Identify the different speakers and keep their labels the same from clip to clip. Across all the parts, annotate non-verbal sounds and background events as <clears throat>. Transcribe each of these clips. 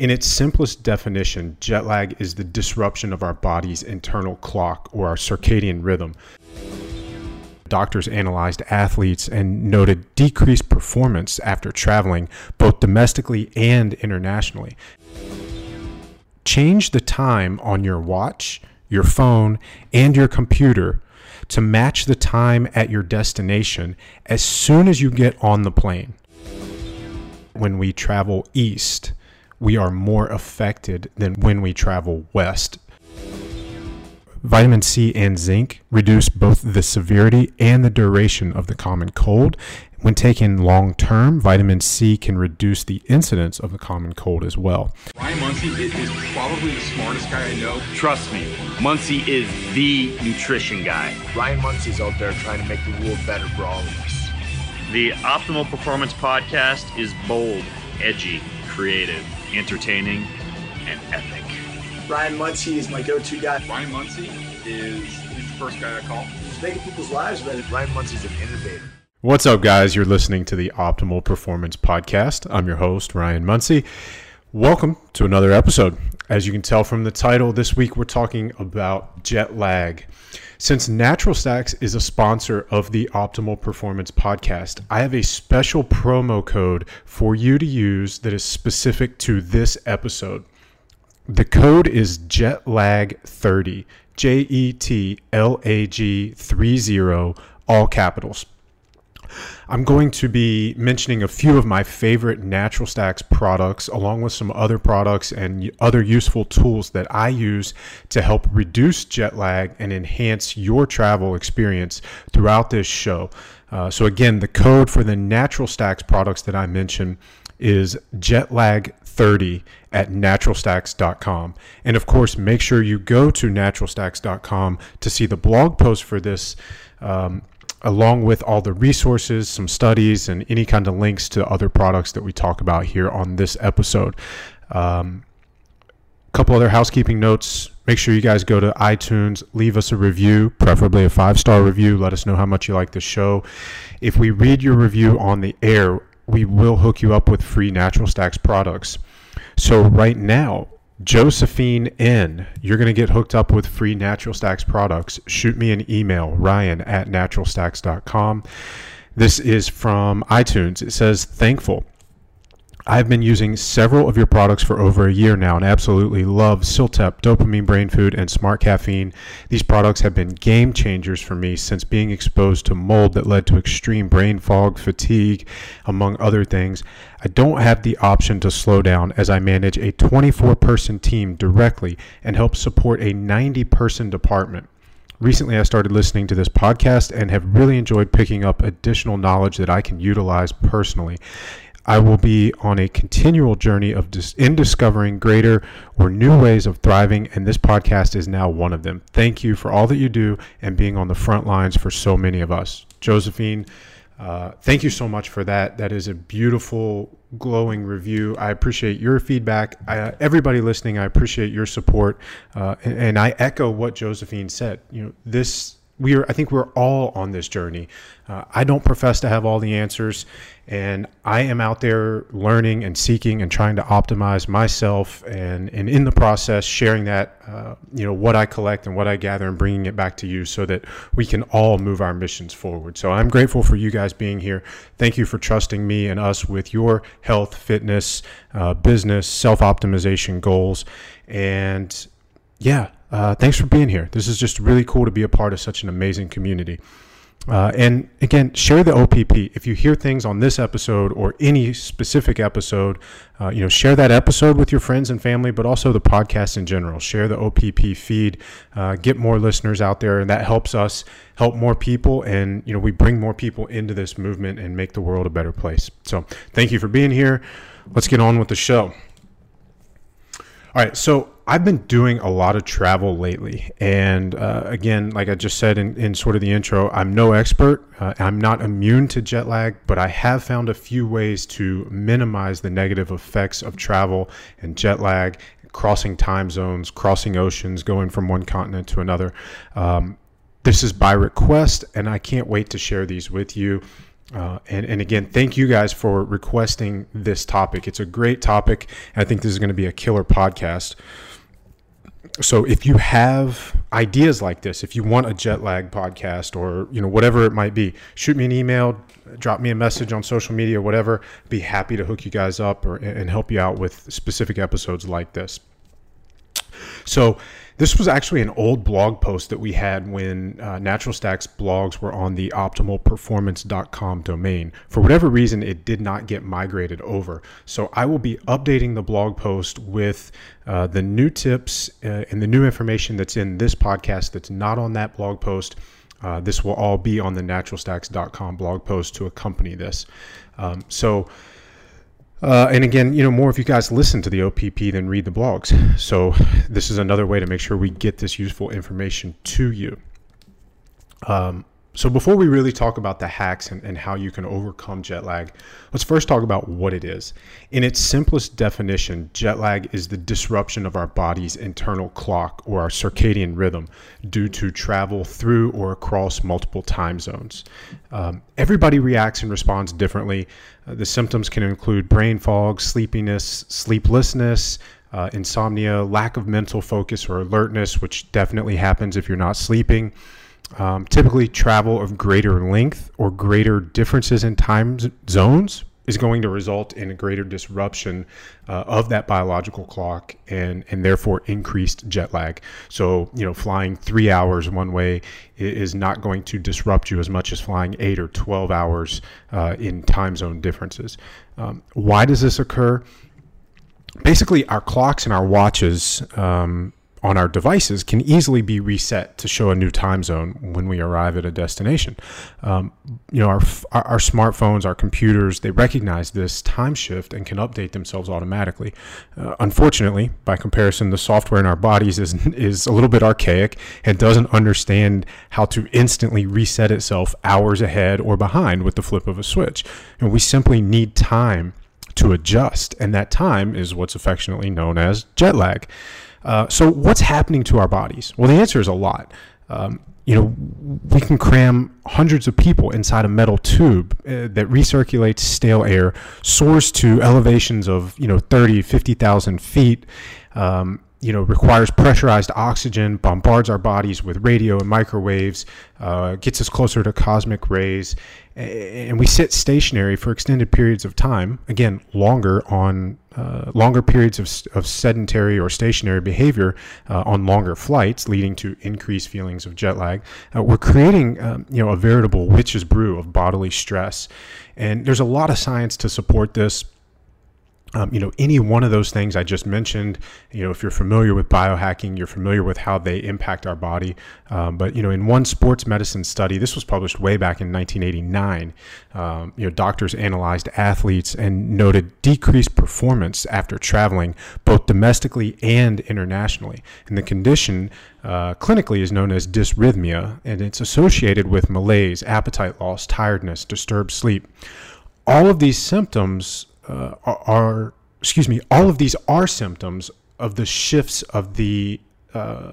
Speaker 1: In its simplest definition, jet lag is the disruption of our body's internal clock or our circadian rhythm. Doctors analyzed athletes and noted decreased performance after traveling both domestically and internationally. Change the time on your watch, your phone, and your computer to match the time at your destination as soon as you get on the plane. When we travel east, we are more affected than when we travel west. Vitamin C and zinc reduce both the severity and the duration of the common cold. When taken long term, vitamin C can reduce the incidence of the common cold as well.
Speaker 2: Ryan Munsey is, is probably the smartest guy I know.
Speaker 3: Trust me, Munsey is the nutrition guy.
Speaker 4: Ryan Munsey's out there trying to make the world better for all of us.
Speaker 3: The Optimal Performance Podcast is bold, edgy, creative, entertaining, and epic.
Speaker 4: Ryan Munsey is my go-to guy.
Speaker 2: Ryan Munsey is he's the first guy I call.
Speaker 4: He's making people's lives better. Ryan Munsey's an innovator.
Speaker 1: What's up, guys? You're listening to the Optimal Performance Podcast. I'm your host, Ryan Munsey. Welcome to another episode. As you can tell from the title, this week we're talking about jet lag. Since Natural Stacks is a sponsor of the Optimal Performance Podcast, I have a special promo code for you to use that is specific to this episode. The code is JETLAG30, J E T L A G 30, all capitals. I'm going to be mentioning a few of my favorite Natural Stacks products, along with some other products and other useful tools that I use to help reduce jet lag and enhance your travel experience throughout this show. Uh, so, again, the code for the Natural Stacks products that I mentioned is jetlag30 at naturalstacks.com. And of course, make sure you go to naturalstacks.com to see the blog post for this. Um, along with all the resources, some studies, and any kind of links to other products that we talk about here on this episode. Um, a couple other housekeeping notes. Make sure you guys go to iTunes, leave us a review, preferably a five star review. Let us know how much you like the show. If we read your review on the air, we will hook you up with free Natural Stacks products. So, right now, Josephine N, you're going to get hooked up with free Natural Stacks products. Shoot me an email, ryan at naturalstacks.com. This is from iTunes. It says, Thankful. I've been using several of your products for over a year now and absolutely love CILTEP, Dopamine Brain Food, and Smart Caffeine. These products have been game changers for me since being exposed to mold that led to extreme brain fog, fatigue, among other things. I don't have the option to slow down as I manage a 24 person team directly and help support a 90 person department. Recently, I started listening to this podcast and have really enjoyed picking up additional knowledge that I can utilize personally. I will be on a continual journey of dis- in discovering greater or new ways of thriving, and this podcast is now one of them. Thank you for all that you do and being on the front lines for so many of us. Josephine, uh, thank you so much for that. That is a beautiful, glowing review. I appreciate your feedback. I, everybody listening, I appreciate your support, uh, and, and I echo what Josephine said. You know, this we are. I think we're all on this journey. Uh, I don't profess to have all the answers, and I am out there learning and seeking and trying to optimize myself, and and in the process, sharing that, uh, you know, what I collect and what I gather, and bringing it back to you, so that we can all move our missions forward. So I'm grateful for you guys being here. Thank you for trusting me and us with your health, fitness, uh, business, self optimization goals, and yeah, uh, thanks for being here. This is just really cool to be a part of such an amazing community. Uh, and again, share the OPP. If you hear things on this episode or any specific episode, uh, you know, share that episode with your friends and family, but also the podcast in general. Share the OPP feed, uh, get more listeners out there, and that helps us help more people. And you know, we bring more people into this movement and make the world a better place. So, thank you for being here. Let's get on with the show. All right, so I've been doing a lot of travel lately. And uh, again, like I just said in, in sort of the intro, I'm no expert. Uh, I'm not immune to jet lag, but I have found a few ways to minimize the negative effects of travel and jet lag, crossing time zones, crossing oceans, going from one continent to another. Um, this is by request, and I can't wait to share these with you. Uh, and, and again, thank you guys for requesting this topic. It's a great topic. I think this is going to be a killer podcast. So if you have ideas like this, if you want a jet lag podcast or you know whatever it might be, shoot me an email, drop me a message on social media, whatever. Be happy to hook you guys up or, and help you out with specific episodes like this. So this was actually an old blog post that we had when uh, Natural Stacks blogs were on the optimalperformance.com domain. For whatever reason, it did not get migrated over. So I will be updating the blog post with uh, the new tips uh, and the new information that's in this podcast that's not on that blog post. Uh, this will all be on the naturalstacks.com blog post to accompany this. Um, so, uh, and again, you know, more of you guys listen to the OPP than read the blogs. So this is another way to make sure we get this useful information to you. Um, so before we really talk about the hacks and, and how you can overcome jet lag, let's first talk about what it is. In its simplest definition, jet lag is the disruption of our body's internal clock or our circadian rhythm due to travel through or across multiple time zones. Um, everybody reacts and responds differently. Uh, the symptoms can include brain fog, sleepiness, sleeplessness, uh, insomnia, lack of mental focus or alertness, which definitely happens if you're not sleeping. Um, typically, travel of greater length or greater differences in time zones is going to result in a greater disruption uh, of that biological clock and and therefore increased jet lag. So you know, flying three hours one way is not going to disrupt you as much as flying eight or twelve hours uh, in time zone differences. Um, why does this occur? Basically, our clocks and our watches um, on our devices can easily be reset to show a new time zone when we arrive at a destination. Um, you know, our, our smartphones, our computers, they recognize this time shift and can update themselves automatically. Uh, unfortunately, by comparison, the software in our bodies is <laughs> is a little bit archaic and doesn't understand how to instantly reset itself hours ahead or behind with the flip of a switch. And we simply need time to adjust, and that time is what's affectionately known as jet lag. Uh, so, what's happening to our bodies? Well, the answer is a lot. Um, you know, we can cram hundreds of people inside a metal tube uh, that recirculates stale air, soars to elevations of, you know, 30, 50,000 feet, um, you know, requires pressurized oxygen, bombards our bodies with radio and microwaves, uh, gets us closer to cosmic rays, and we sit stationary for extended periods of time. Again, longer on uh, longer periods of, of sedentary or stationary behavior uh, on longer flights, leading to increased feelings of jet lag. Uh, we're creating, um, you know, a veritable witch's brew of bodily stress, and there's a lot of science to support this. Um, you know, any one of those things I just mentioned, you know, if you're familiar with biohacking, you're familiar with how they impact our body. Um, but, you know, in one sports medicine study, this was published way back in 1989, um, you know, doctors analyzed athletes and noted decreased performance after traveling both domestically and internationally. And the condition uh, clinically is known as dysrhythmia, and it's associated with malaise, appetite loss, tiredness, disturbed sleep. All of these symptoms uh, are, excuse me, all of these are symptoms of the shifts of the uh,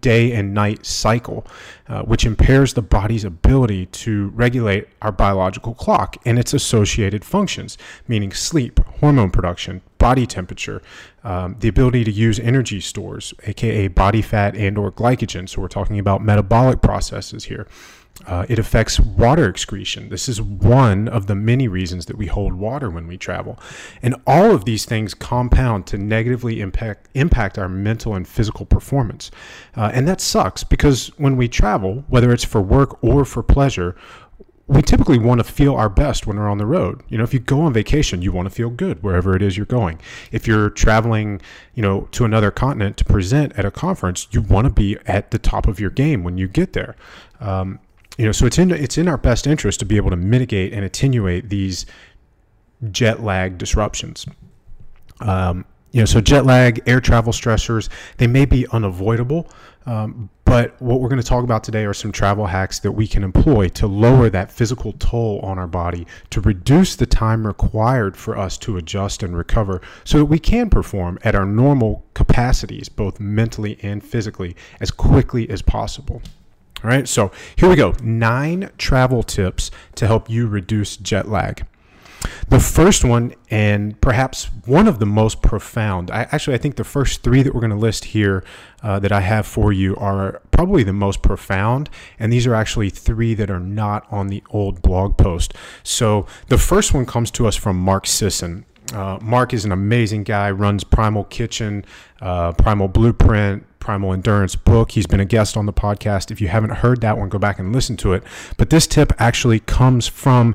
Speaker 1: day and night cycle, uh, which impairs the body's ability to regulate our biological clock and its associated functions, meaning sleep, hormone production, body temperature, um, the ability to use energy stores, aka body fat and or glycogen. So we're talking about metabolic processes here. Uh, it affects water excretion. This is one of the many reasons that we hold water when we travel. And all of these things compound to negatively impact, impact our mental and physical performance. Uh, and that sucks because when we travel, whether it's for work or for pleasure, we typically want to feel our best when we're on the road. You know, if you go on vacation, you want to feel good wherever it is you're going. If you're traveling, you know, to another continent to present at a conference, you want to be at the top of your game when you get there. Um, you know, so it's in it's in our best interest to be able to mitigate and attenuate these jet lag disruptions. Um, you know, so jet lag, air travel stressors, they may be unavoidable, um, but what we're going to talk about today are some travel hacks that we can employ to lower that physical toll on our body, to reduce the time required for us to adjust and recover so that we can perform at our normal capacities, both mentally and physically, as quickly as possible. All right, so here we go nine travel tips to help you reduce jet lag. The first one, and perhaps one of the most profound, I, actually, I think the first three that we're going to list here uh, that I have for you are probably the most profound. And these are actually three that are not on the old blog post. So the first one comes to us from Mark Sisson. Uh, Mark is an amazing guy, runs Primal Kitchen, uh, Primal Blueprint, Primal Endurance book. He's been a guest on the podcast. If you haven't heard that one, go back and listen to it. But this tip actually comes from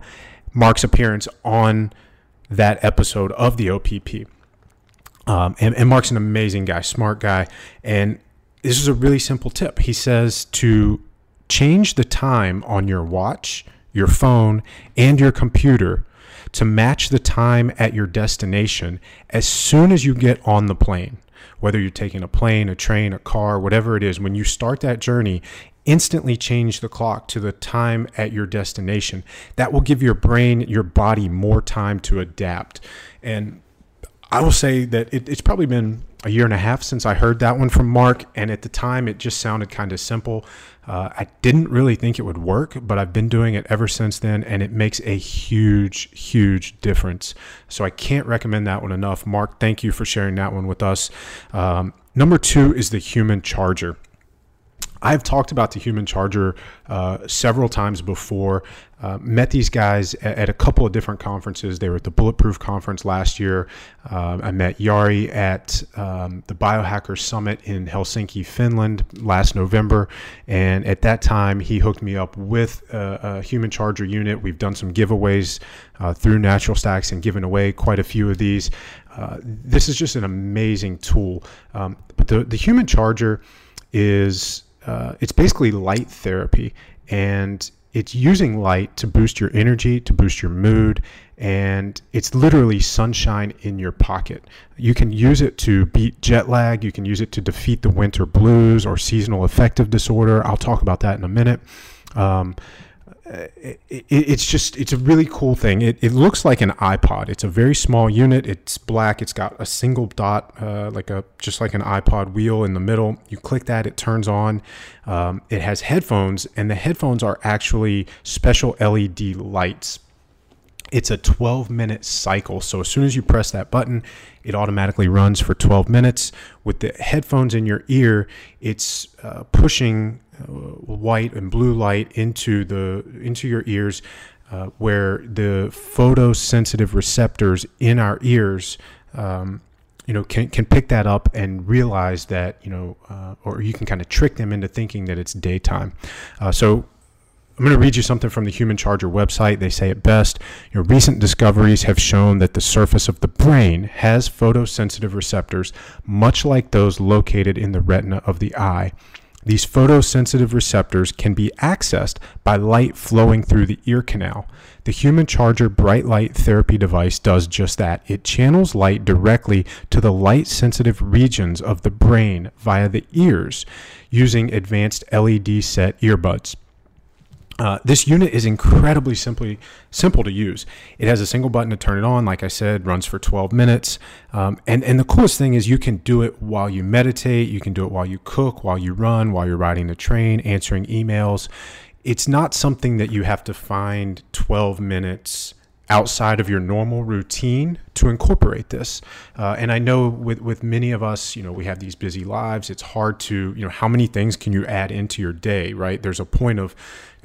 Speaker 1: Mark's appearance on that episode of the OPP. Um, and, and Mark's an amazing guy, smart guy. And this is a really simple tip. He says to change the time on your watch, your phone, and your computer to match the time at your destination as soon as you get on the plane. Whether you're taking a plane, a train, a car, whatever it is, when you start that journey, instantly change the clock to the time at your destination. That will give your brain, your body more time to adapt. And I will say that it, it's probably been a year and a half since I heard that one from Mark. And at the time, it just sounded kind of simple. Uh, I didn't really think it would work, but I've been doing it ever since then, and it makes a huge, huge difference. So I can't recommend that one enough. Mark, thank you for sharing that one with us. Um, number two is the human charger. I've talked about the human charger uh, several times before. Uh, met these guys at, at, a couple of different conferences. They were at the Bulletproof Conference last year. Uh, I met Yari at um, the Biohacker Summit in Helsinki, Finland last November. And at that time, he hooked me up with a, a human charger unit. We've done some giveaways uh, through Natural Stacks and given away quite a few of these. Uh, this is just an amazing tool. Um, but the, the human charger is uh, it's basically light therapy, and it's using light to boost your energy, to boost your mood, and it's literally sunshine in your pocket. You can use it to beat jet lag. You can use it to defeat the winter blues or seasonal affective disorder. I'll talk about that in a minute. Um, it, it, it's just it's a really cool thing. It, it looks like an iPod. It's a very small unit. It's black. It's got a single dot, uh, like a just like an iPod wheel in the middle. You click that, it turns on. Um, it has headphones, and the headphones are actually special LED lights. It's a 12 minute cycle. So as soon as you press that button, it automatically runs for 12 minutes. With the headphones in your ear, it's uh, pushing uh, white and blue light into the into your ears, uh, where the photosensitive receptors in our ears. Um, you know, can, can pick that up and realize that, you know, uh, or you can kind of trick them into thinking that it's daytime. Uh, so I'm going to read you something from the Human Charger website. They say it best. Your recent discoveries have shown that the surface of the brain has photosensitive receptors, much like those located in the retina of the eye. These photosensitive receptors can be accessed by light flowing through the ear canal. The Human Charger Bright Light Therapy device does just that. It channels light directly to the light sensitive regions of the brain via the ears using advanced LED set earbuds. Uh, this unit is incredibly simply simple to use. It has a single button to turn it on. Like I said, runs for 12 minutes. Um, and and the coolest thing is you can do it while you meditate. You can do it while you cook, while you run, while you're riding the train, answering emails. It's not something that you have to find 12 minutes outside of your normal routine to incorporate this. Uh, and I know with, with many of us, you know, we have these busy lives. It's hard to, you know, how many things can you add into your day, right? There's a point of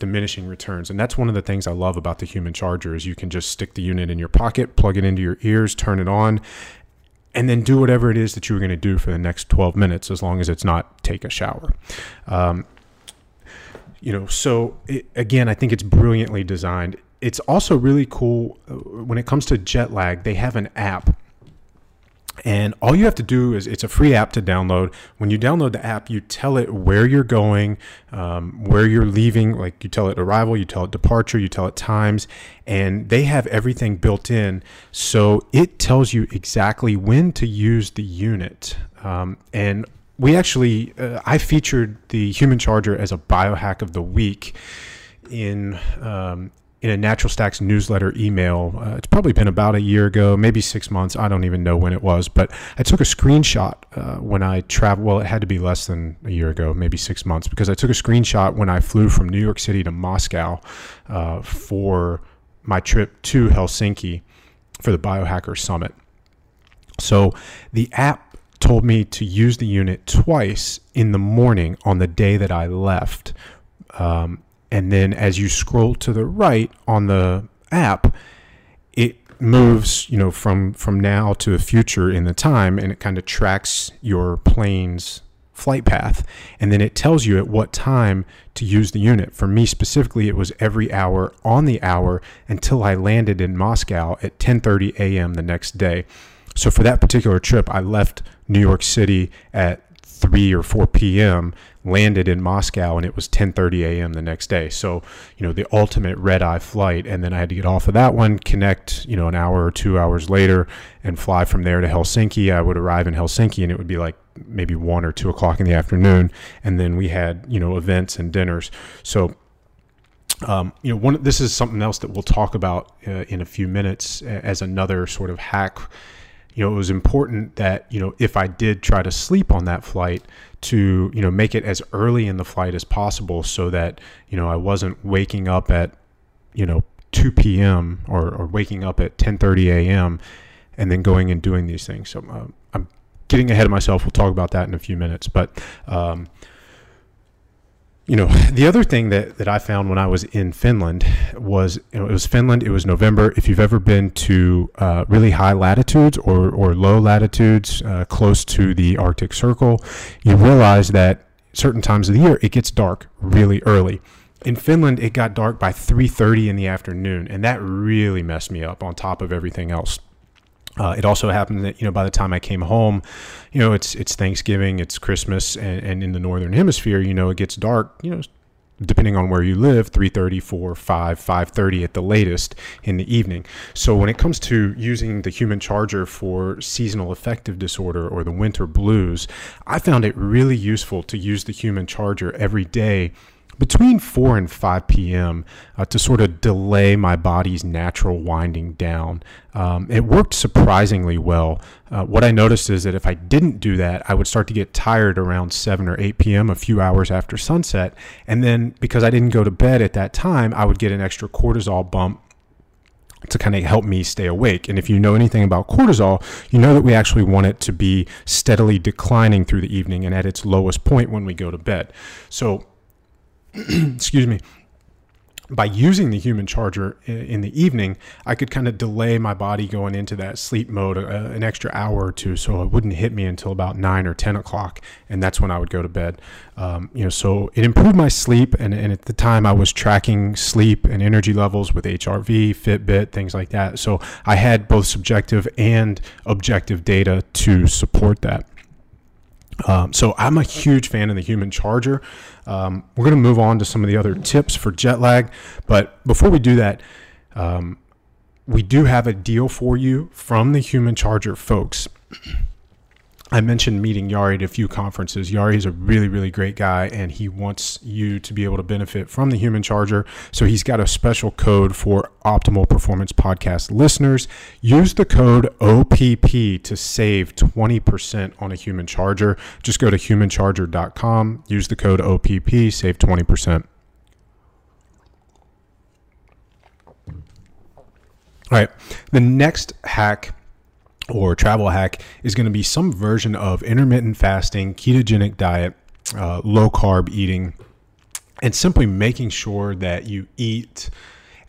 Speaker 1: diminishing returns. And that's one of the things I love about the human charger is you can just stick the unit in your pocket, plug it into your ears, turn it on, and then do whatever it is that you are going to do for the next 12 minutes, as long as it's not take a shower. Um, you know, so it, again, I think it's brilliantly designed it's also really cool uh, when it comes to jet lag. They have an app, and all you have to do is it's a free app to download. When you download the app, you tell it where you're going, um, where you're leaving. Like you tell it arrival, you tell it departure, you tell it times, and they have everything built in. So it tells you exactly when to use the unit. Um, and we actually, uh, I featured the Human Charger as a biohack of the week in um, in a Natural Stacks newsletter email. Uh, it's probably been about a year ago, maybe six months. I don't even know when it was, but I took a screenshot uh, when I traveled. Well, it had to be less than a year ago, maybe six months, because I took a screenshot when I flew from New York City to Moscow uh, for my trip to Helsinki for the Biohacker Summit. So the app told me to use the unit twice in the morning on the day that I left. Um, and then as you scroll to the right on the app, it moves, you know, from from now to the future in the time, and it kind of tracks your plane's flight path, and then it tells you at what time to use the unit. For me specifically, it was every hour on the hour until I landed in Moscow at 10:30 a.m. the next day. So for that particular trip, I left New York City at 3 or 4 p.m landed in Moscow and it was 10:30 a.m. the next day. So, you know, the ultimate red eye flight and then I had to get off of that one, connect, you know, an hour or 2 hours later and fly from there to Helsinki. I would arrive in Helsinki and it would be like maybe 1 or 2 o'clock in the afternoon and then we had, you know, events and dinners. So um, you know, one. This is something else that we'll talk about uh, in a few minutes as another sort of hack you know, it was important that, you know, if I did try to sleep on that flight, to, you know, make it as early in the flight as possible so that, you know, I wasn't waking up at, you know, 2 p.m. or, or waking up at 10:30 a.m. and then going and doing these things. So uh, I'm getting ahead of myself. We'll talk about that in a few minutes. But um, you know, <laughs> the other thing that, that I found when I was in Finland was, you know, it was Finland, it was November. If you've ever been to uh, really high latitudes or, or low latitudes uh, close to the Arctic Circle, you realize that certain times of the year it gets dark really early. In Finland, it got dark by 3:30 in the afternoon, and that really messed me up on top of everything else. Uh, it also happened that you know by the time I came home, you know it's it's Thanksgiving, it's Christmas, and, and in the northern hemisphere, you know it gets dark. You know, depending on where you live, 3:30, 4, 5, 5:30 at the latest in the evening. So when it comes to using the human charger for seasonal affective disorder or the winter blues, I found it really useful to use the human charger every day between 4 and 5 p.m. Uh, to sort of delay my body's natural winding down. Um, it worked surprisingly well. Uh, what I noticed is that if I didn't do that, I would start to get tired around 7 or 8 p.m., a few hours after sunset. And then because I didn't go to bed at that time, I would get an extra cortisol bump to kind of help me stay awake. And if you know anything about cortisol, you know that we actually want it to be steadily declining through the evening and at its lowest point when we go to bed. So <clears throat> excuse me, by using the human charger in the evening, I could kind of delay my body going into that sleep mode uh, an extra hour or two, so it wouldn't hit me until about nine or ten o'clock, and that's when I would go to bed. Um, you know, so it improved my sleep, and, and at the time I was tracking sleep and energy levels with HRV, Fitbit, things like that. So I had both subjective and objective data to support that. Um, so I'm a huge fan of the human charger. Um, we're going to move on to some of the other tips for jet lag, but before we do that, um, we do have a deal for you from the human charger folks. I mentioned meeting Yari at a few conferences. Yari is a really, really great guy, and he wants you to be able to benefit from the human charger. So he's got a special code for Optimal Performance Podcast listeners. Use the code OPP to save 20% on a human charger. Just go to humancharger.com, use the code OPP, save 20%. All right, the next hack or travel hack is going to be some version of intermittent fasting, ketogenic diet, uh, low carb eating, and simply making sure that you eat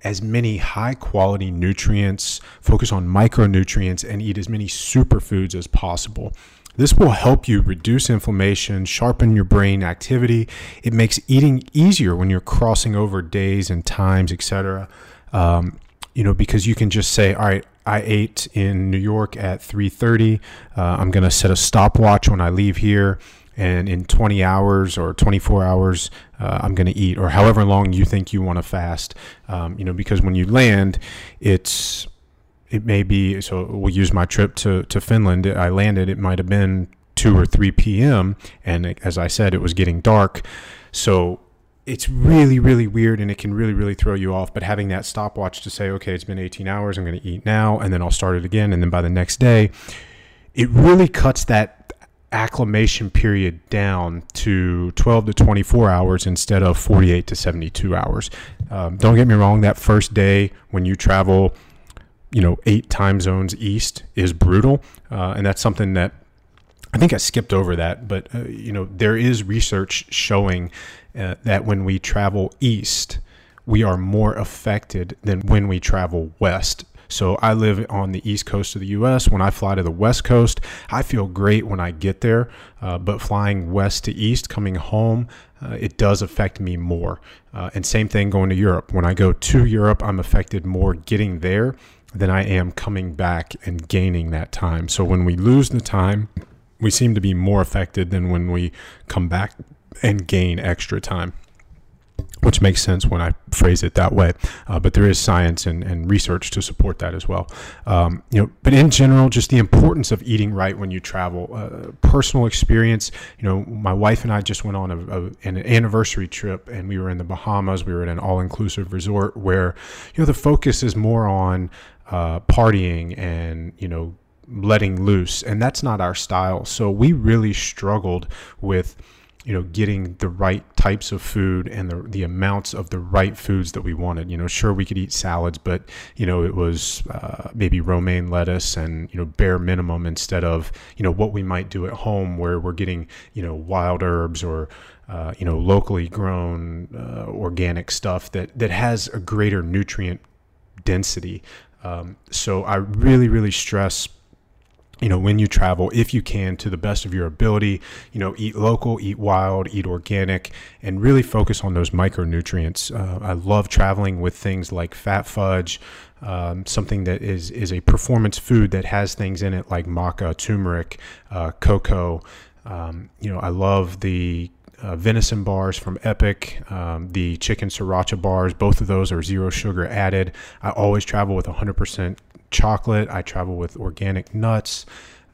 Speaker 1: as many high quality nutrients, focus on micronutrients, and eat as many superfoods as possible. This will help you reduce inflammation, sharpen your brain activity. It makes eating easier when you're crossing over days and times, etc. Um, you know, because you can just say, all right, I ate in New York at 3:30. Uh, I'm going to set a stopwatch when I leave here, and in 20 hours or 24 hours, uh, I'm going to eat, or however long you think you want to fast. Um, you know, because when you land, it's it may be. So we'll use my trip to to Finland. I landed. It might have been 2 or 3 p.m. and as I said, it was getting dark. So it's really really weird and it can really really throw you off but having that stopwatch to say okay it's been 18 hours i'm going to eat now and then i'll start it again and then by the next day it really cuts that acclimation period down to 12 to 24 hours instead of 48 to 72 hours. Um, don't get me wrong that first day when you travel you know eight time zones east is brutal uh, and that's something that I think I skipped over that, but uh, you know there is research showing uh, that when we travel east, we are more affected than when we travel west. So I live on the east coast of the U.S. When I fly to the west coast, I feel great when I get there, uh, but flying west to east, coming home, uh, it does affect me more. Uh, and same thing going to Europe. When I go to Europe, I'm affected more getting there than I am coming back and gaining that time. So when we lose the time we seem to be more affected than when we come back and gain extra time which makes sense when I phrase it that way. Uh, but there is science and, and research to support that as well. Um, you know, but in general, just the importance of eating right when you travel. Uh, personal experience. You know, my wife and I just went on a, a, an anniversary trip, and we were in the Bahamas. We were in an all-inclusive resort where, you know, the focus is more on uh, partying and you know letting loose and that's not our style. So we really struggled with you know getting the right types of food and the, the amounts of the right foods that we wanted. You know sure we could eat salads but you know it was uh, maybe romaine lettuce and you know bare minimum instead of you know what we might do at home where we're getting you know wild herbs or uh, you know locally grown uh, organic stuff that that has a greater nutrient density. Um, so i really really stress you know when you travel if you can to the best of your ability you know eat local eat wild eat organic and really focus on those micronutrients uh, i love traveling with things like fat fudge um, something that is is a performance food that has things in it like maca turmeric uh, cocoa um, you know i love the uh, venison bars from Epic, um, the chicken sriracha bars. Both of those are zero sugar added. I always travel with 100% chocolate. I travel with organic nuts.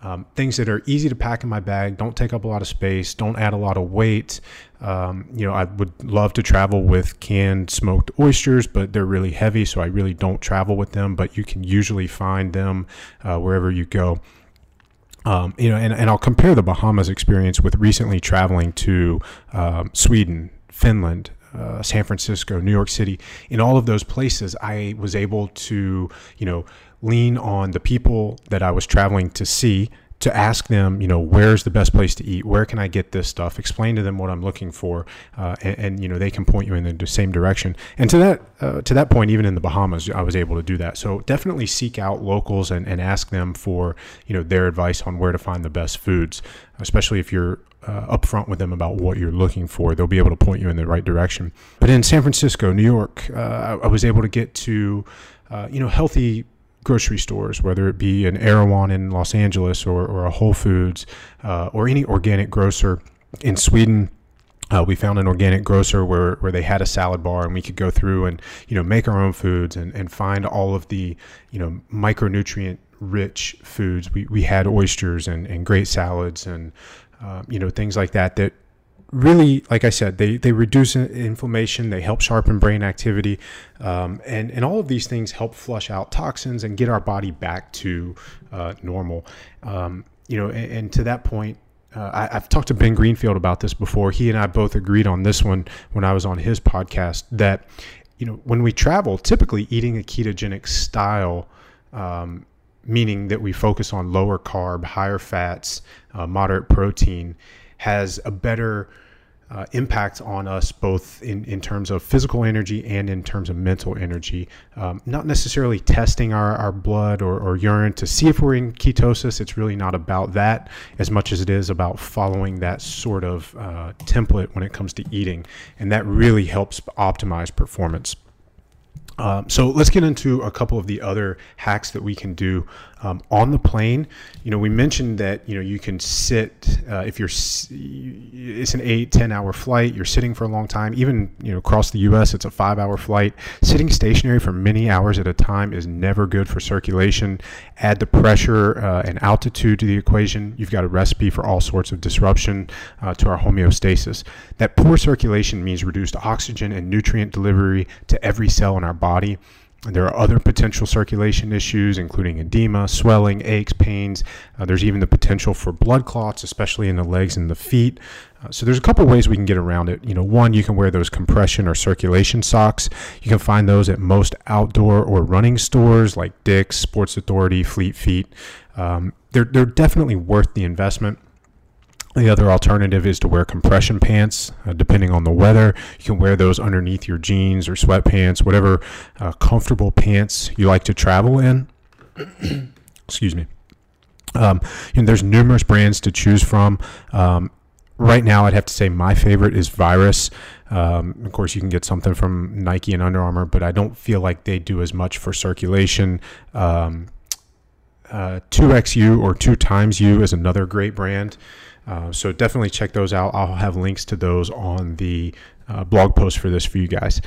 Speaker 1: Um, things that are easy to pack in my bag, don't take up a lot of space, don't add a lot of weight. Um, you know, I would love to travel with canned smoked oysters, but they're really heavy, so I really don't travel with them. But you can usually find them uh, wherever you go. Um, you know, and, and I'll compare the Bahamas experience with recently traveling to um, Sweden, Finland, uh, San Francisco, New York City. In all of those places, I was able to, you know, lean on the people that I was traveling to see to ask them, you know, where's the best place to eat? Where can I get this stuff? Explain to them what I'm looking for, uh, and, and, you know they can point you in the same direction. And to that uh, to that point, even in the Bahamas, I was able to do that. So definitely seek out locals and, and ask them for you know their advice on where to find the best foods, especially if you're uh, upfront with them about what you're looking for. They'll be able to point you in the right direction. But in San Francisco, New York, uh, I, was able to get to uh, you know healthy grocery stores, whether it be an Erewhon in Los Angeles or, or a Whole Foods uh, or any organic grocer in Sweden. Uh, we found an organic grocer where, where they had a salad bar and we could go through and you know make our own foods and, and find all of the you know micronutrient rich foods we, we had oysters and, and great salads and uh, you know things like that that really, like I said, they, they reduce inflammation, they help sharpen brain activity, um, and, and all of these things help flush out toxins and get our body back to uh, normal. Um, you know, and, and, to that point, uh, I, have talked to Ben Greenfield about this before. He and I both agreed on this one when I was on his podcast that, you know, when we travel, typically eating a ketogenic style, um, meaning that we focus on lower carb, higher fats, uh, moderate protein, has a better uh, impact on us both in, in terms of physical energy and in terms of mental energy. Um, not necessarily testing our, our blood or, or, urine to see if we're in ketosis. It's really not about that as much as it is about following that sort of uh, template when it comes to eating. And that really helps optimize performance. Um, so let's get into a couple of the other hacks that we can do um, on the plane. You know, we mentioned that you know you can sit Uh, if you're, it's an eight ten hour flight. You're sitting for a long time. Even you know across the U.S., it's a five hour flight. Sitting stationary for many hours at a time is never good for circulation. Add the pressure uh, and altitude to the equation. You've got a recipe for all sorts of disruption uh, to our homeostasis. That poor circulation means reduced oxygen and nutrient delivery to every cell in our body. There are other potential circulation issues, including edema, swelling, aches, pains. Uh, there's even the potential for blood clots, especially in the legs and the feet. Uh, so there's a couple ways we can get around it. You know, one, you can wear those compression or circulation socks. You can find those at most outdoor or running stores like Dick's, Sports Authority, Fleet Feet. Um, they're they're definitely worth the investment. The other alternative is to wear compression pants, uh, depending on the weather. You can wear those underneath your jeans or sweatpants, whatever uh, comfortable pants you like to travel in. <clears throat> Excuse me. Um, know, there's numerous brands to choose from. Um, right now, I'd have to say my favorite is Virus. Um, of course, you can get something from Nike and Under Armour, but I don't feel like they do as much for circulation. Um, uh, 2XU or 2 times U is another great brand. Uh, so definitely check those out. I'll have links to those on the uh, blog post for this for you guys.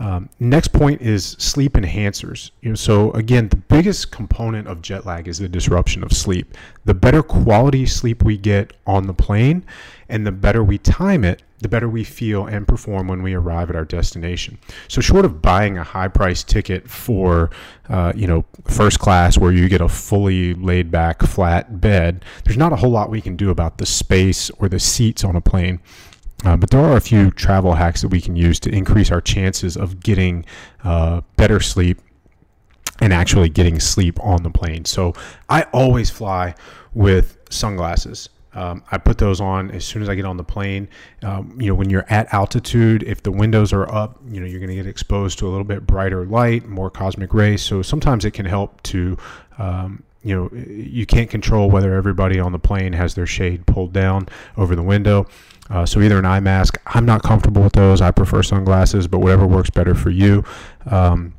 Speaker 1: Um, next point is sleep enhancers. You know, so again, the biggest component of jet lag is the disruption of sleep. The better quality sleep we get on the plane, and the better we time it, the better we feel and perform when we arrive at our destination. So, short of buying a high-price ticket for, uh, you know, first class where you get a fully laid-back flat bed, there's not a whole lot we can do about the space or the seats on a plane. Uh, but there are a few travel hacks that we can use to increase our chances of getting uh, better sleep and actually getting sleep on the plane. So I always fly with sunglasses. Um, I put those on as soon as I get on the plane. Um, you know, when you're at altitude, if the windows are up, you know, you're going to get exposed to a little bit brighter light, more cosmic rays. So sometimes it can help to, um, you know, you can't control whether everybody on the plane has their shade pulled down over the window. Uh, so either an eye mask. I'm not comfortable with those. I prefer sunglasses, but whatever works better for you. Um,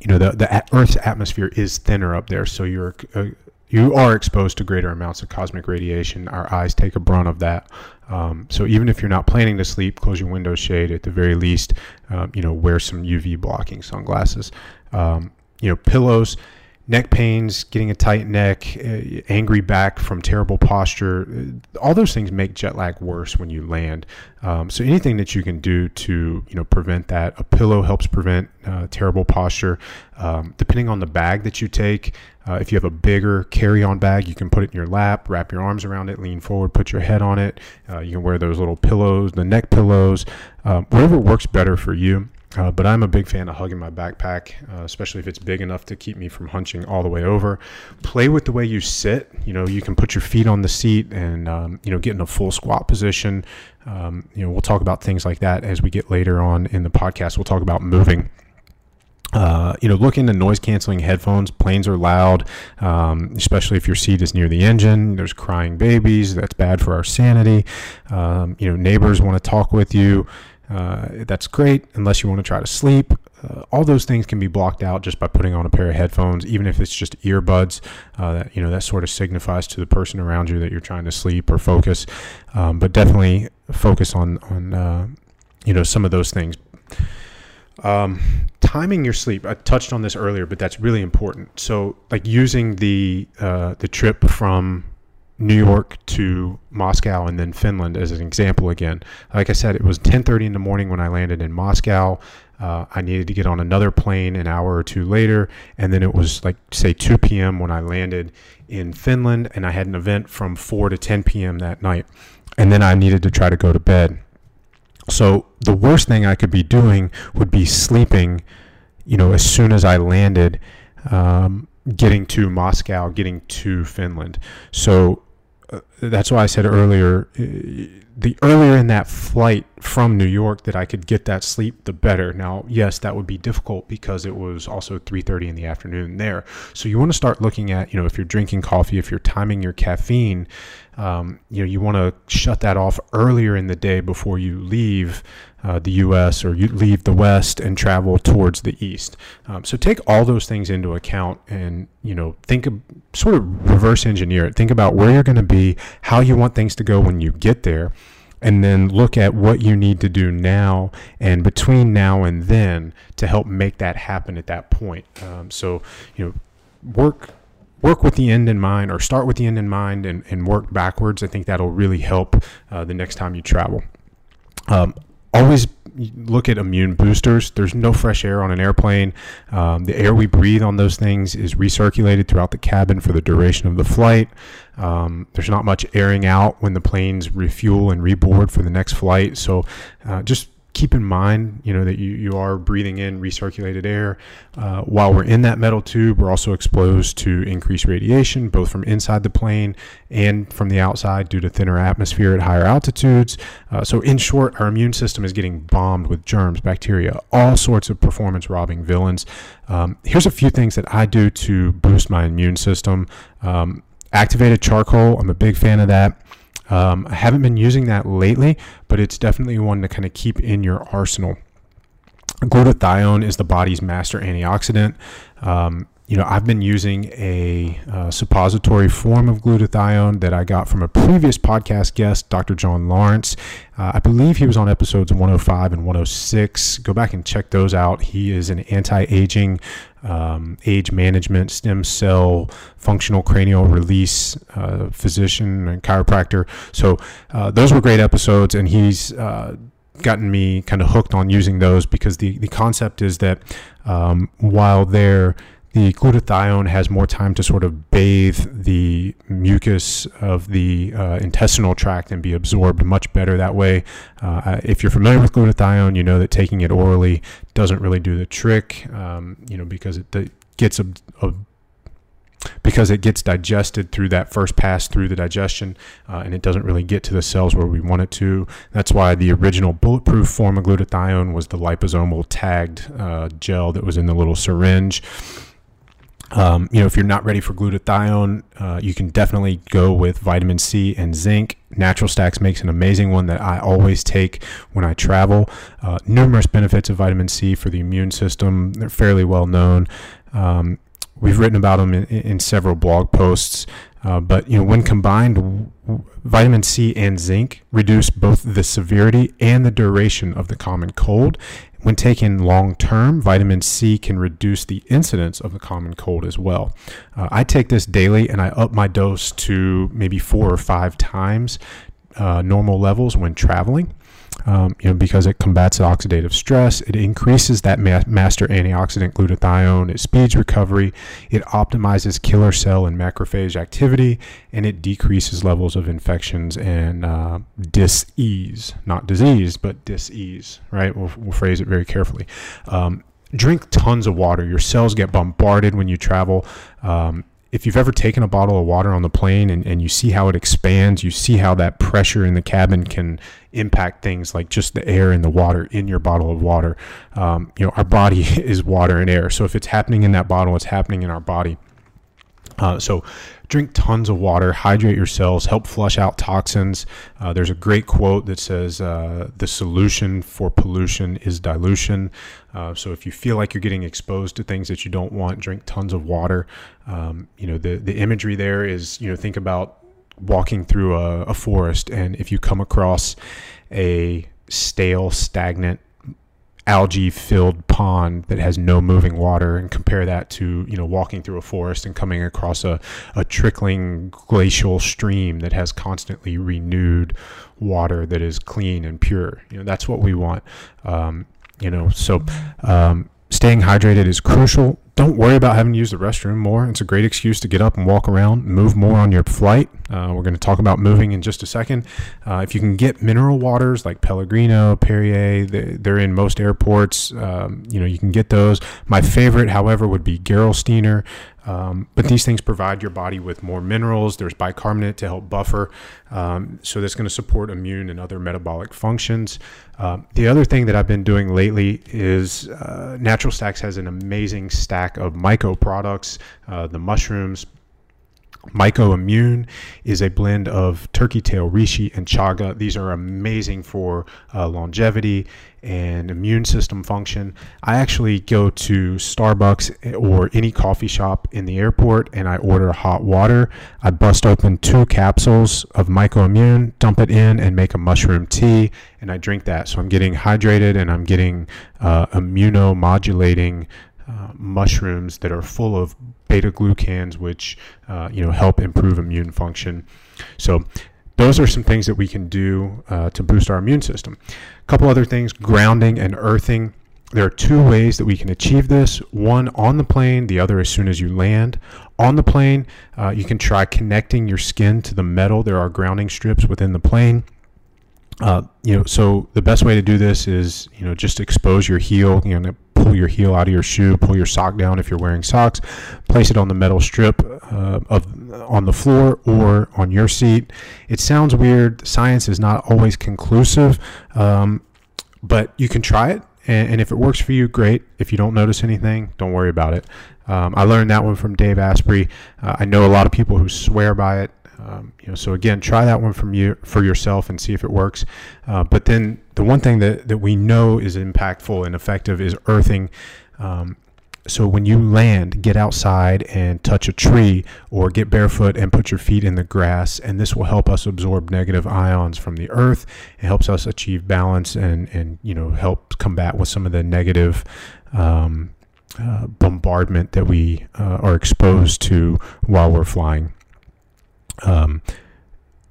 Speaker 1: you know, the the Earth's atmosphere is thinner up there, so you're uh, you are exposed to greater amounts of cosmic radiation. Our eyes take a brunt of that. Um, so even if you're not planning to sleep, close your window shade at the very least. Uh, you know, wear some UV blocking sunglasses. Um, you know, pillows neck pains, getting a tight neck, uh, angry back from terrible posture, uh, all those things make jet lag worse when you land. Um, so anything that you can do to you know prevent that, a pillow helps prevent uh, terrible posture. Um, depending on the bag that you take, uh, if you have a bigger carry-on bag, you can put it in your lap, wrap your arms around it, lean forward, put your head on it. Uh, you can wear those little pillows, the neck pillows, um, whatever works better for you. Uh, but I'm a big fan of hugging my backpack, uh, especially if it's big enough to keep me from hunching all the way over. Play with the way you sit. You know, you can put your feet on the seat and um, you know get in a full squat position. Um, you know, we'll talk about things like that as we get later on in the podcast. We'll talk about moving. Uh, you know, look into noise canceling headphones. Planes are loud, um, especially if your seat is near the engine. There's crying babies. That's bad for our sanity. Um, you know, neighbors want to talk with you. Uh, that's great unless you want to try to sleep. Uh, all those things can be blocked out just by putting on a pair of headphones, even if it's just earbuds. Uh, that you know that sort of signifies to the person around you that you're trying to sleep or focus. Um, but definitely focus on on uh, you know some of those things. Um, timing your sleep. I touched on this earlier, but that's really important. So, like using the uh, the trip from New York to Moscow and then Finland as an example again. Like I said, it was 10:30 in the morning when I landed in Moscow. Uh, I needed to get on another plane an hour or two later, and then it was like say 2 p.m. when I landed in Finland, and I had an event from 4 to 10 p.m. that night, and then I needed to try to go to bed. So the worst thing I could be doing would be sleeping, you know, as soon as I landed, um, getting to Moscow, getting to Finland. So that's why I said earlier, uh, the earlier in that flight from New York that I could get that sleep, the better. Now, yes, that would be difficult because it was also 3:30 in the afternoon there. So you want to start looking at, you know, if you're drinking coffee, if you're timing your caffeine, um, you know you want to shut that off earlier in the day before you leave uh, the U.S. or you leave the West and travel towards the East. Um, so take all those things into account, and you know think of sort of reverse engineer it. Think about where you're going to be, how you want things to go when you get there, and then look at what you need to do now and between now and then to help make that happen at that point. Um, so you know work work with the end in mind or start with the end in mind and, and work backwards. I think that'll really help uh, the next time you travel. Um, always look at immune boosters. There's no fresh air on an airplane. Um, the air we breathe on those things is recirculated throughout the cabin for the duration of the flight. Um, there's not much airing out when the planes refuel and reboard for the next flight. So uh, just keep in mind, you know, that you, you are breathing in recirculated air. Uh, while we're in that metal tube, we're also exposed to increased radiation, both from inside the plane and from the outside due to thinner atmosphere at higher altitudes. Uh, so, in short, our immune system is getting bombed with germs, bacteria, all sorts of performance robbing villains. Um, here's a few things that I do to boost my immune system. Um, activated charcoal, I'm a big fan of that. Um, I haven't been using that lately, but it's definitely one to kind of keep in your arsenal. Glutathione is the body's master antioxidant. Um, you know, I've been using a uh, suppository form of glutathione that I got from a previous podcast guest, Dr. John Lawrence. Uh, I believe he was on episodes 105 and 106. Go back and check those out. He is an anti aging, um, age management, stem cell, functional cranial release uh, physician and chiropractor. So, uh, those were great episodes, and he's uh, gotten me kind of hooked on using those because the, the concept is that um, while they're the glutathione has more time to sort of bathe the mucus of the uh, intestinal tract and be absorbed much better that way. Uh, if you're familiar with glutathione, you know that taking it orally doesn't really do the trick, um, you know, because it gets a, a because it gets digested through that first pass through the digestion uh, and it doesn't really get to the cells where we want it to. That's why the original bulletproof form of glutathione was the liposomal tagged uh, gel that was in the little syringe. Um, you know, if you're not ready for glutathione, uh, you can definitely go with vitamin C and zinc. Natural Stacks makes an amazing one that I always take when I travel. Uh, numerous benefits of vitamin C for the immune system. They're fairly well known. Um, we've written about them in, in several blog posts. Uh, but you know, when combined, vitamin C and zinc reduce both the severity and the duration of the common cold, when taken long term, vitamin C can reduce the incidence of the common cold as well. Uh, I take this daily and I up my dose to maybe four or five times uh, normal levels when traveling um, you know, because it combats oxidative stress. It increases that ma- master antioxidant glutathione. It speeds recovery. It optimizes killer cell and macrophage activity, and it decreases levels of infections and uh, dis-ease, not disease, but dis-ease. Right? We'll, we'll phrase it very carefully. Um, drink tons of water. Your cells get bombarded when you travel. Um, if you've ever taken a bottle of water on the plane and, and you see how it expands, you see how that pressure in the cabin can impact things like just the air and the water in your bottle of water. Um, you know, our body <laughs> is water and air. So if it's happening in that bottle, it's happening in our body. Uh, so drink tons of water, hydrate yourselves, help flush out toxins. Uh, there's a great quote that says, uh, The solution for pollution is dilution. Uh, so if you feel like you're getting exposed to things that you don't want, drink tons of water. Um, you know, the, the imagery there is, you know, think about walking through a, a forest, and if you come across a stale, stagnant, algae filled pond that has no moving water and compare that to you know walking through a forest and coming across a, a trickling glacial stream that has constantly renewed water that is clean and pure. You know that's what we want. Um, you know so um, staying hydrated is crucial don't worry about having to use the restroom more. It's a great excuse to get up and walk around, move more on your flight. Uh, we're going to talk about moving in just a second. Uh, if you can get mineral waters like Pellegrino, Perrier, they're in most airports. Um, you know, you can get those. My favorite, however, would be Gerolsteiner. Um, but these things provide your body with more minerals. There's bicarbonate to help buffer. Um, so that's going to support immune and other metabolic functions. Uh, the other thing that I've been doing lately is uh, Natural Stacks has an amazing stack of myco products, uh, the mushrooms, Myco Immune is a blend of turkey tail, reishi, and chaga. These are amazing for uh, longevity and immune system function. I actually go to Starbucks or any coffee shop in the airport and I order hot water. I bust open two capsules of Myco Immune, dump it in, and make a mushroom tea, and I drink that. So I'm getting hydrated and I'm getting uh, immunomodulating uh, mushrooms that are full of beta glucans, which uh, you know help improve immune function. So those are some things that we can do uh, to boost our immune system. A couple other things: grounding and earthing. There are two ways that we can achieve this. One on the plane, the other as soon as you land. On the plane, uh, you can try connecting your skin to the metal. There are grounding strips within the plane. Uh, you know, so the best way to do this is, you know, just expose your heel, you know, pull your heel out of your shoe, pull your sock down if you're wearing socks, place it on the metal strip uh, of on the floor or on your seat. It sounds weird. Science is not always conclusive, um, but you can try it. And, and, if it works for you, great. If you don't notice anything, don't worry about it. Um, I learned that one from Dave Asprey. Uh, I know a lot of people who swear by it. Um, you know, so again, try that one from you for yourself and see if it works. Uh, but then the one thing that, that we know is impactful and effective is earthing. Um, so when you land, get outside and touch a tree or get barefoot and put your feet in the grass, and this will help us absorb negative ions from the earth. It helps us achieve balance and and you know help combat with some of the negative. Um, uh, bombardment that we uh, are exposed to while we're flying. Um,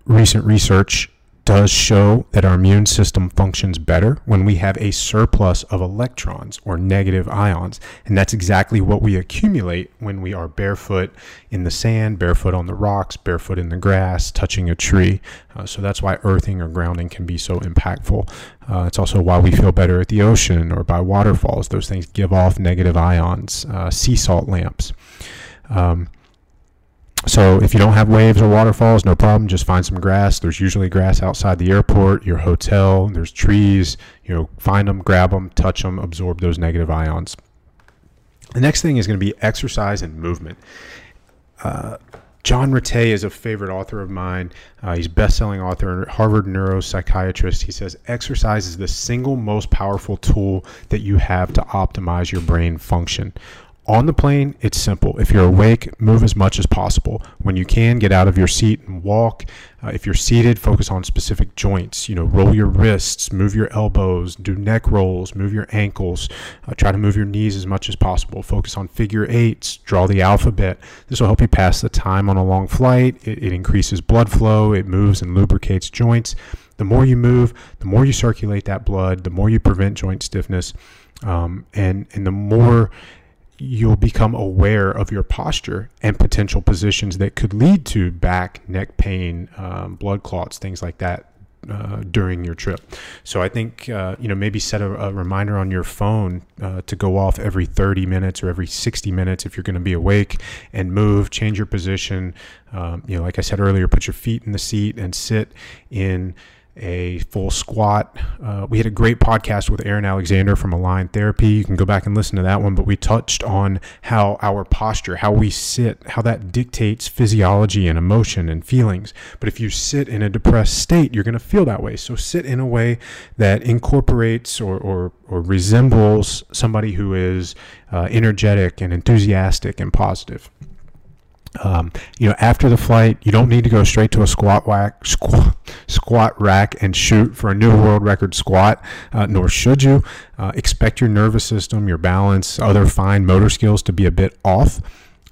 Speaker 1: recent research does show that our immune system functions better when we have a surplus of electrons or negative ions. And that's exactly what we accumulate when we are barefoot in the sand, barefoot on the rocks, barefoot in the grass, touching a tree. Uh, so that's why earthing or grounding can be so impactful. Uh, it's also why we feel better at the ocean or by waterfalls. Those things give off negative ions, uh, sea salt lamps. Um, so if you don't have waves or waterfalls, no problem. Just find some grass. There's usually grass outside the airport, your hotel. There's trees. You know, find them, grab them, touch them, absorb those negative ions. The next thing is going to be exercise and movement. Uh, John Ratey is a favorite author of mine. Uh, he's best-selling author, Harvard neuropsychiatrist. He says exercise is the single most powerful tool that you have to optimize your brain function. On the plane, it's simple. If you're awake, move as much as possible. When you can, get out of your seat and walk. Uh, if you're seated, focus on specific joints. You know, roll your wrists, move your elbows, do neck rolls, move your ankles. Uh, try to move your knees as much as possible. Focus on figure eights, draw the alphabet. This will help you pass the time on a long flight. It, it increases blood flow, it moves and lubricates joints. The more you move, the more you circulate that blood, the more you prevent joint stiffness. Um, and, and the more you'll become aware of your posture and potential positions that could lead to back, neck pain, um, blood clots, things like that. Uh, during your trip, so I think uh, you know maybe set a, a reminder on your phone uh, to go off every 30 minutes or every 60 minutes if you're going to be awake and move, change your position. Um, you know, like I said earlier, put your feet in the seat and sit in a full squat. Uh, we had a great podcast with Aaron Alexander from Align Therapy. You can go back and listen to that one, but we touched on how our posture, how we sit, how that dictates physiology and emotion and feelings. But if you sit in a depressed state, you're going to feel that way. So sit in a way that incorporates or, or, or resembles somebody who is uh, energetic and enthusiastic and positive. Um, you know, after the flight, you don't need to go straight to a squat whack, squat, squat rack and shoot for a new world record squat, uh, nor should you. Uh, expect your nervous system, your balance, other fine motor skills to be a bit off.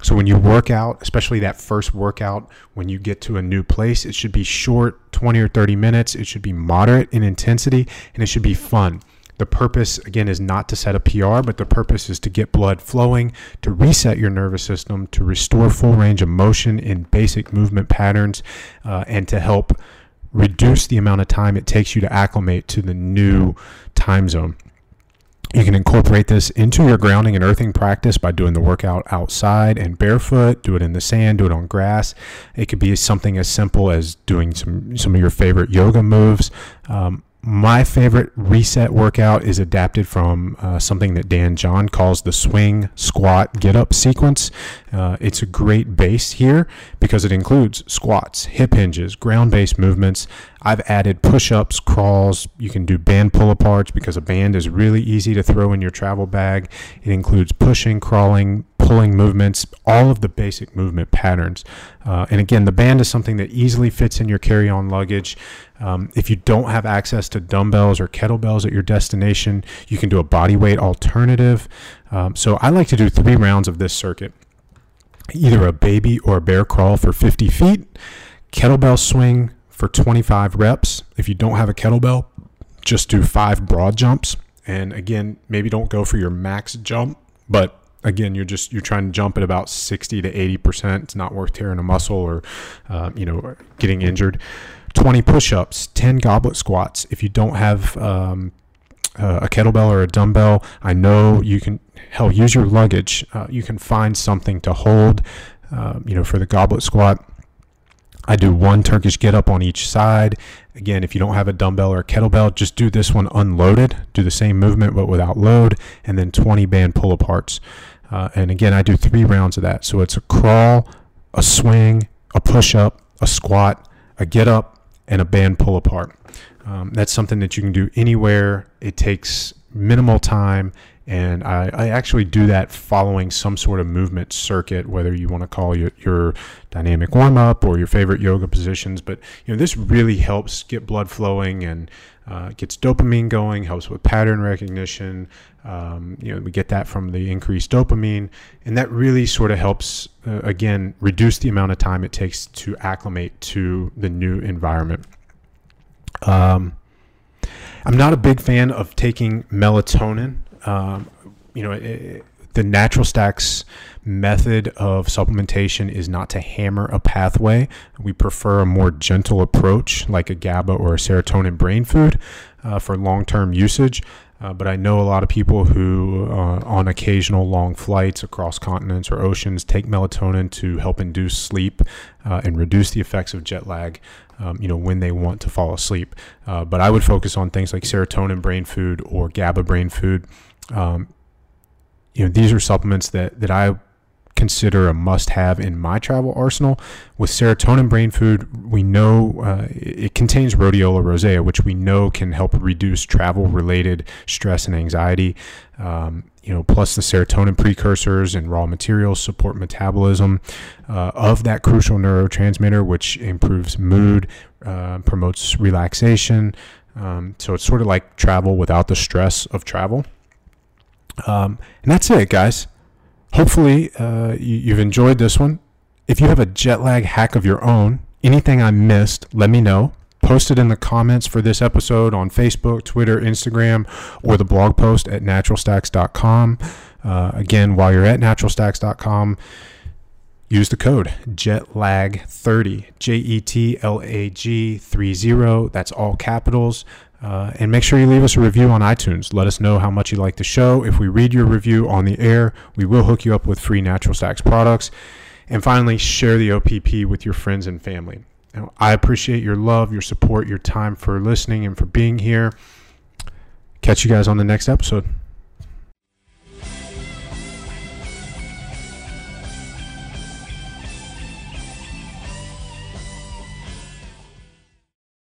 Speaker 1: So when you work out, especially that first workout, when you get to a new place, it should be short, 20 or 30 minutes. It should be moderate in intensity, and it should be fun. The purpose, again, is not to set a PR, but the purpose is to get blood flowing, to reset your nervous system, to restore full range of motion in basic movement patterns, uh, and to help reduce the amount of time it takes you to acclimate to the new time zone. You can incorporate this into your grounding and earthing practice by doing the workout outside and barefoot, do it in the sand, do it on grass. It could be something as simple as doing some, some of your favorite yoga moves. Um, my favorite reset workout is adapted from uh, something that Dan John calls the swing, squat, get up sequence. Uh, it's a great base here because it includes squats, hip hinges, ground based movements. I've added push ups, crawls. You can do band pull aparts because a band is really easy to throw in your travel bag. It includes pushing, crawling, pulling movements, all of the basic movement patterns. Uh, and again, the band is something that easily fits in your carry on luggage. Um, if you don't have access to dumbbells or kettlebells at your destination, you can do a body weight alternative. Um, so I like to do three rounds of this circuit either a baby or a bear crawl for 50 feet, kettlebell swing for 25 reps. If you don't have a kettlebell, just do five broad jumps. And again, maybe don't go for your max jump, but again you're just you're trying to jump at about 60 to 80 percent. It's not worth tearing a muscle or uh, you know getting injured. 20 push-ups 10 goblet squats. If you don't have um, uh, a kettlebell or a dumbbell i know you can hell use your luggage. Uh, you can find something to hold uh, you know for the goblet squat I do one Turkish get up on each side. Again, if you don't have a dumbbell or a kettlebell, just do this one unloaded. Do the same movement but without load, and then 20 band pull aparts. Uh, and again, I do three rounds of that. So it's a crawl, a swing, a push up, a squat, a get up, and a band pull apart. Um, that's something that you can do anywhere. It takes minimal time and I, I, actually do that following some sort of movement circuit, whether you want to call your, your dynamic warm up or your favorite yoga positions. But you know, this really helps get blood flowing and uh, gets dopamine going, helps with pattern recognition. Um, you know, we get that from the increased dopamine, and that really sort of helps uh, again reduce the amount of time it takes to acclimate to the new environment. Um, I'm not a big fan of taking melatonin um, you know, it, the natural stacks method of supplementation is not to hammer a pathway. We prefer a more gentle approach, like a GABA or a serotonin brain food, uh, for long term usage. Uh, but I know a lot of people who, uh, on occasional long flights across continents or oceans, take melatonin to help induce sleep uh, and reduce the effects of jet lag. Um, you know, when they want to fall asleep. Uh, but I would focus on things like serotonin brain food or GABA brain food. Um, you know, these are supplements that that I consider a must-have in my travel arsenal. With serotonin brain food, we know uh, it contains rhodiola rosea, which we know can help reduce travel-related stress and anxiety. Um, you know, plus the serotonin precursors and raw materials support metabolism uh, of that crucial neurotransmitter, which improves mood, uh, promotes relaxation. Um, so it's sort of like travel without the stress of travel. Um, and that's it, guys. Hopefully, uh, you, have enjoyed this one. If you have a jet lag hack of your own, anything I missed, let me know. Post it in the comments for this episode on Facebook, Twitter, Instagram, or the blog post at naturalstacks.com. Uh, again, while you're at naturalstacks.com, use the code JETLAG30, J E T L A G 30. That's all capitals. Uh, and make sure you leave us a review on iTunes. Let us know how much you like the show. If we read your review on the air, we will hook you up with free Natural Stacks products. And finally, share the OPP with your friends and family. Now, I appreciate your love, your support, your time for listening, and for being here. Catch you guys on the next episode.